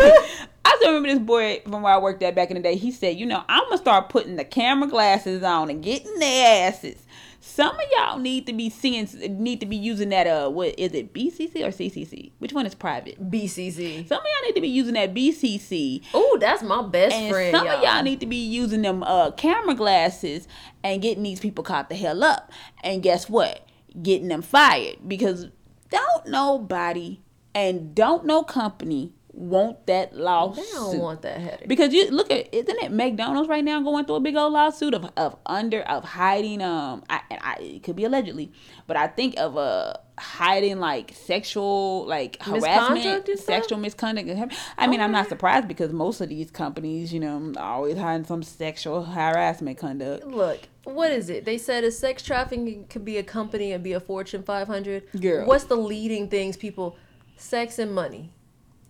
(laughs) I still remember this boy from where I worked at back in the day. He said, You know, I'm going to start putting the camera glasses on and getting their asses. Some of y'all need to be seeing, need to be using that, uh, what is it, BCC or CCC? Which one is private? BCC. Some of y'all need to be using that BCC. Oh, that's my best And friend. some y'all. of y'all need to be using them uh, camera glasses and getting these people caught the hell up. And guess what? Getting them fired because don't nobody and don't no company want that lawsuit. They don't want that headache. Because you look at isn't it McDonald's right now going through a big old lawsuit of, of under of hiding um I, I it could be allegedly but I think of uh hiding like sexual like harassment sexual misconduct I mean I'm not surprised because most of these companies you know are always hiding some sexual harassment conduct Look, what is it? They said a sex trafficking could be a company and be a Fortune 500. Girl. What's the leading things people? Sex and money.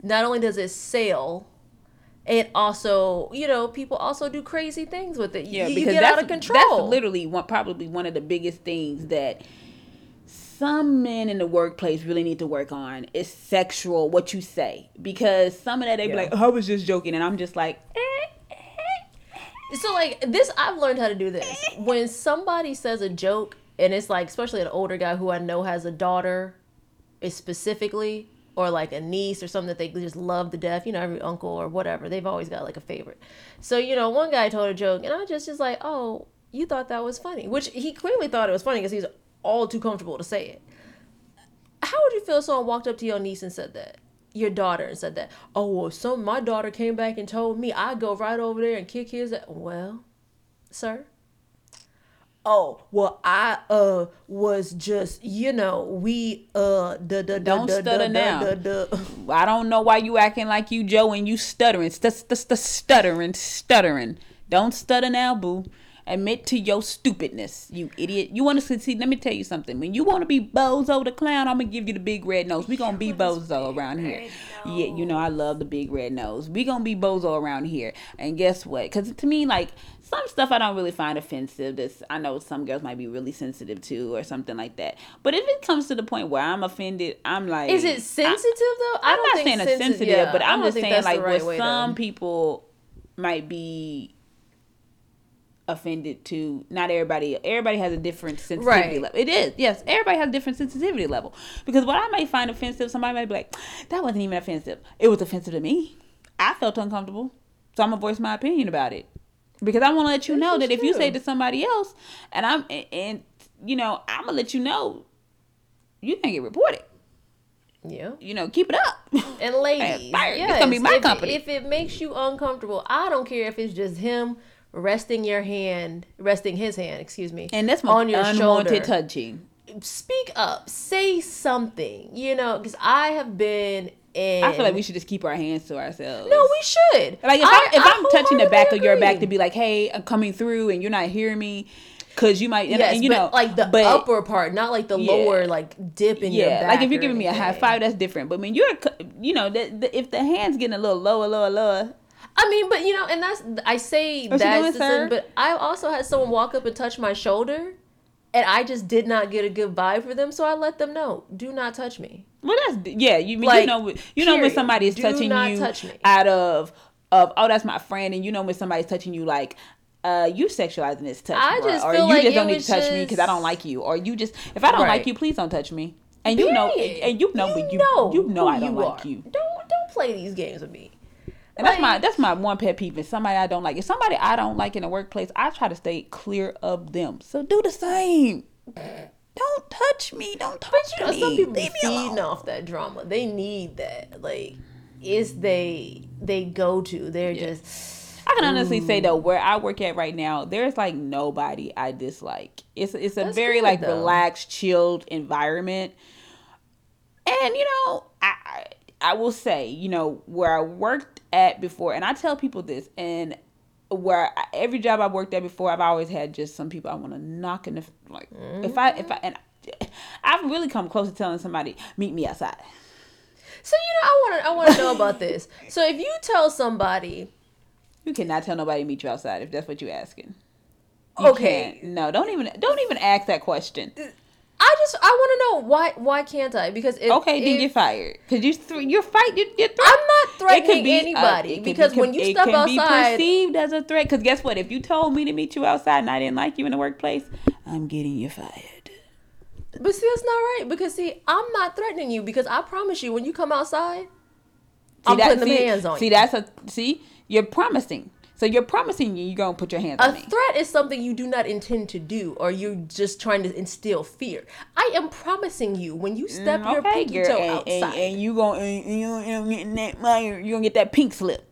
Not only does it sell, it also, you know, people also do crazy things with it. Yeah, you, you because get that's, out of control. That's literally one, probably one of the biggest things that some men in the workplace really need to work on is sexual what you say because some of that they be Yeah. like, oh, I was just joking, and I'm just like, eh, So like this, I've learned how to do this. (laughs) When somebody says a joke, and it's like, especially an older guy who I know has a daughter, is specifically, or like a niece or something that they just love to death. You know, every uncle or whatever, they've always got like a favorite. So you know, one guy told a joke, and I just just like, oh, you thought that was funny, which he clearly thought it was funny because he's all too comfortable to say it. How would you feel if someone walked up to your niece and said that? Your daughter and said that. Oh well, some my daughter came back and told me I'd go right over there and kick his. a-" Well, sir. Oh well, I uh was just you know we uh the the Don't stutter now. I don't know why you acting like you Joe and you stuttering, st- st- st- stuttering, stuttering. Don't stutter now, boo. Admit to your stupidness, you idiot. You want to succeed? Let me tell you something. When you want to be Bozo the clown, I'm gonna give you the big red nose. We gonna be (laughs) Bozo around here. Yeah, you know I love the big red nose. We gonna be Bozo around here. And guess what? Because to me, like some stuff I don't really find offensive. This I know some girls might be really sensitive to or something like that. But if it comes to the point where I'm offended, I'm like, Is it sensitive though? I I'm don't not think saying it's sensi- sensitive, yeah, but I I'm just saying like right what some people might be offended to not everybody everybody has a different sensitivity Right. level it is yes everybody has a different sensitivity level because what i might find offensive somebody might be like that wasn't even offensive it was offensive to me i felt uncomfortable so i'm gonna voice my opinion about it because i want to let you know that if you say true. to somebody else and i'm and, and you know i'm gonna let you know you can get reported Yeah. you know keep it up And ladies, (laughs) fired. It's yes, gonna be my if, company. if it makes you uncomfortable, I don't care if it's just him resting your hand, resting his hand, excuse me, and that's my on your unwanted shoulder. touching Speak up, say something, you know, because I have been in. I feel like we should just keep our hands to ourselves. No, we should. Like if I, am if I'm touching the back of your back to be like, "Hey, I'm coming through," and you're not hearing me, because you might, and, Yes, and you know, like the but, upper part, not like the Yeah. lower, like dip in your back. like if you're giving me a high five, that's different. But when you're, you know, the, the, if the hand's getting a little lower, lower, lower, I mean, but you know, and that's I say What that's the thing, but I also had someone walk up and touch my shoulder, and I just did not get a good vibe for them, so I let them know, do not touch me. well, that's yeah. You mean you know, you know when period. somebody is Do touching you touch out of of oh, that's my friend, and you know when somebody's touching you like. Uh, you sexualizing this touch, I just or you like just don't need to touch me because I don't like you, or you just if I don't Right. like you, please don't touch me. And you know, and you know, but you know you know I don't you like are. you. Don't don't play these games with me. And that's my that's my one pet peeve. If somebody I don't like, if somebody I don't like in the workplace, I try to stay clear of them. So do the same. Don't touch me. Don't touch But you know, me. some people Leave feeding off that drama. They need that. Like, it's they they go to. They're just I can honestly say mm. though, where I work at right now, there's like nobody I dislike. It's it's a That's very good, like though. relaxed, chilled environment. And you know, I I I will say, you know, where I worked at before, and I tell people this, and where I, every job I've worked at before, I've always had just some people I want to knock in the like. If I if I and I've really come close to telling somebody, meet me outside. So you know, I want to I want to know about this. (laughs) So if you tell somebody, You cannot tell nobody to meet you outside if that's what you're asking. You okay, can't. No, don't even don't even ask that question. I just I want to know why why can't I? Because if, Okay, then if- get fired because you th- you're fight. You're, you're threat- I'm not threatening be, uh, anybody could because be- when you it step can be outside, perceived as a threat. Because guess what? If you told me to meet you outside and I didn't like you in the workplace, I'm getting you fired. but see that's not right because see I'm not threatening you because I promise you when you come outside, I'm that- putting see, hands on see, you. that's a see. You're promising. So you're promising you you're gonna put your hands A on me. A threat is something you do not intend to do, or you're just trying to instill fear. I am promising you when you step your Mm, okay, pinky girl, toe and, outside. and, and you gonna and you gonna get that fire. You gonna get that pink slip.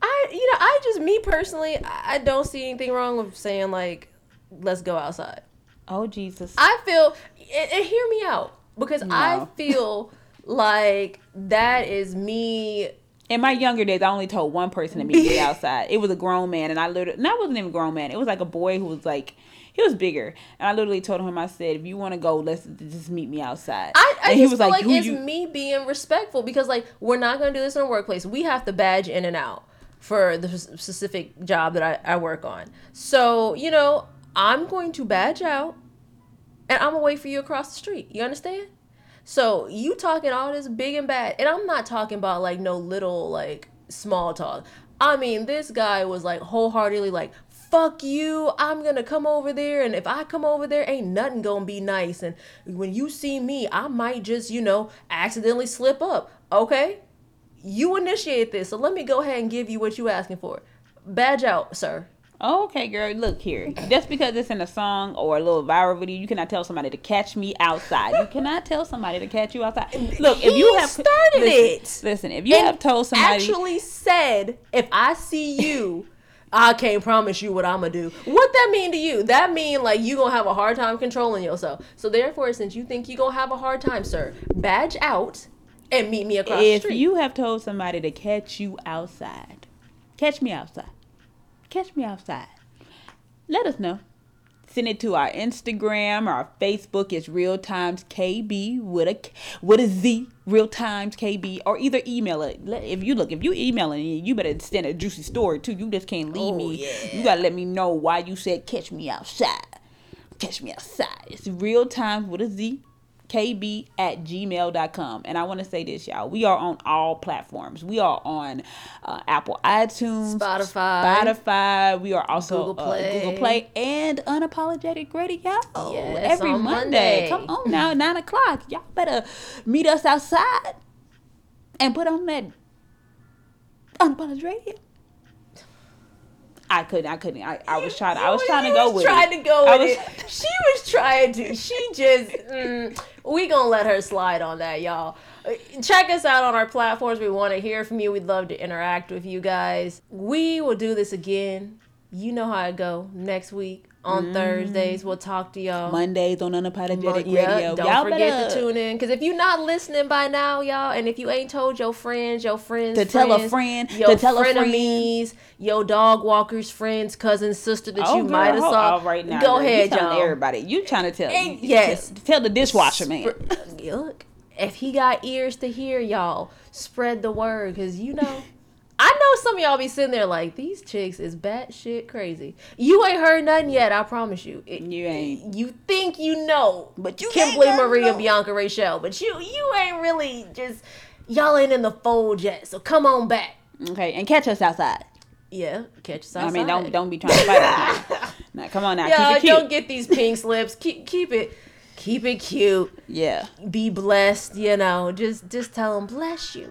I, you know, I just me personally, I don't see anything wrong with saying like, let's go outside. Oh Jesus. I feel, and, and hear me out, because I feel like that is me. In my younger days, I only told one person to meet me (laughs) outside. It was a grown man, and I literally, and I wasn't even a grown man. It was like a boy who was like, he was bigger, and I literally told him, I said, if you want to go, let's just meet me outside. I, I and just feel like, "Who it's you-" me being respectful because like we're not gonna do this in a workplace. We have to badge in and out. for the specific job that I, I work on. So, you know, I'm going to badge out and I'm gonna wait for you across the street. You understand? So you talking all this big and bad, and I'm not talking about like no little like small talk. I mean, this guy was like wholeheartedly like, fuck you, I'm gonna come over there, and if I come over there, ain't nothing gonna be nice. And when you see me, I might just, you know, accidentally slip up. Okay? You initiate this, so let me go ahead and give you what you asking for. Badge out, sir. Okay, girl, look here. Just because it's in a song or a little viral video, you cannot tell somebody to catch me outside. You cannot tell somebody to catch you outside. Look, if you have started listen, it. Listen, if you have told somebody actually said, if I see you, I can't promise you what I'm gonna do. What that mean to you? That mean like you gonna have a hard time controlling yourself. So therefore, since you think you gonna have a hard time, sir, badge out and meet me across the if you have told somebody to catch you outside, catch me outside. Catch me outside. Let us know. Send it to our Instagram, our Facebook is Real Times KB with a with a Z, Real Times KB, or either email it. If you look, if you emailing it, you better send a juicy story too. You just can't leave Oh, me. yeah. You gotta let me know why you said catch me outside. Catch me outside. It's Real Times with a Z, KB at gmail.com. And I want to say this, y'all. We are on all platforms. We are on uh, Apple iTunes, Spotify. Spotify. We are also Google uh, Play. Google Play and Unapologetic Radio. Yes, every on Monday. Monday. Come on now, 9 o'clock. Y'all better meet us outside and put on that Unapologetic Radio. I couldn't. I couldn't. I, I was trying. I was trying to go was with trying it. to go with was- it. She was trying to. She just. Mm, we gonna let her slide on that, y'all. Uh, Check us out on our platforms. We want to hear from you. We'd love to interact with you guys. We will do this again. You know how it go. Next week on Thursdays, mm. we'll talk to y'all. Mondays on Unapologetic Yeah, Radio. Don't y'all forget better to tune in. Because if you're not listening by now, y'all, and if you ain't told your friends, your friends, To tell a friend, your to tell a friend. your dog walkers, friends, cousins, sister that Oh, you might have saw. right now. Go girl. Ahead, telling y'all. Everybody, you trying to tell? You- yes. Tell, tell the dishwasher man. Spr- Look, if he got ears to hear, y'all spread the word. Because you know, (laughs) I know some of y'all be sitting there like these chicks is batshit crazy. You ain't heard nothing yet. I promise you. It- You ain't. You think you know, But you Kimberly ain't gonna Marie and know. Bianca Rachel, but you you ain't really just y'all ain't in the fold yet. So come on back. Okay, and catch us outside. Yeah, catch us I mean, don't don't be trying to fight (laughs) now, come on now, Y'all keep it cute. don't get these pink slips. Keep keep it keep it cute. yeah. be blessed you know just just tell them bless you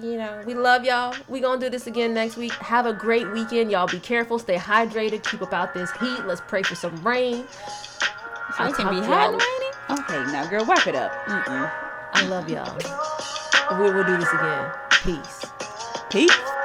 you know. We love y'all. We gonna do this again next week. Have a great weekend. Y'all be careful. Stay hydrated. Keep up out this heat. Let's pray for some rain. So I'll can be to hot and raining. Okay, now, girl, wipe it up. Mm-mm. i love y'all. We will do this again. Peace. Peace.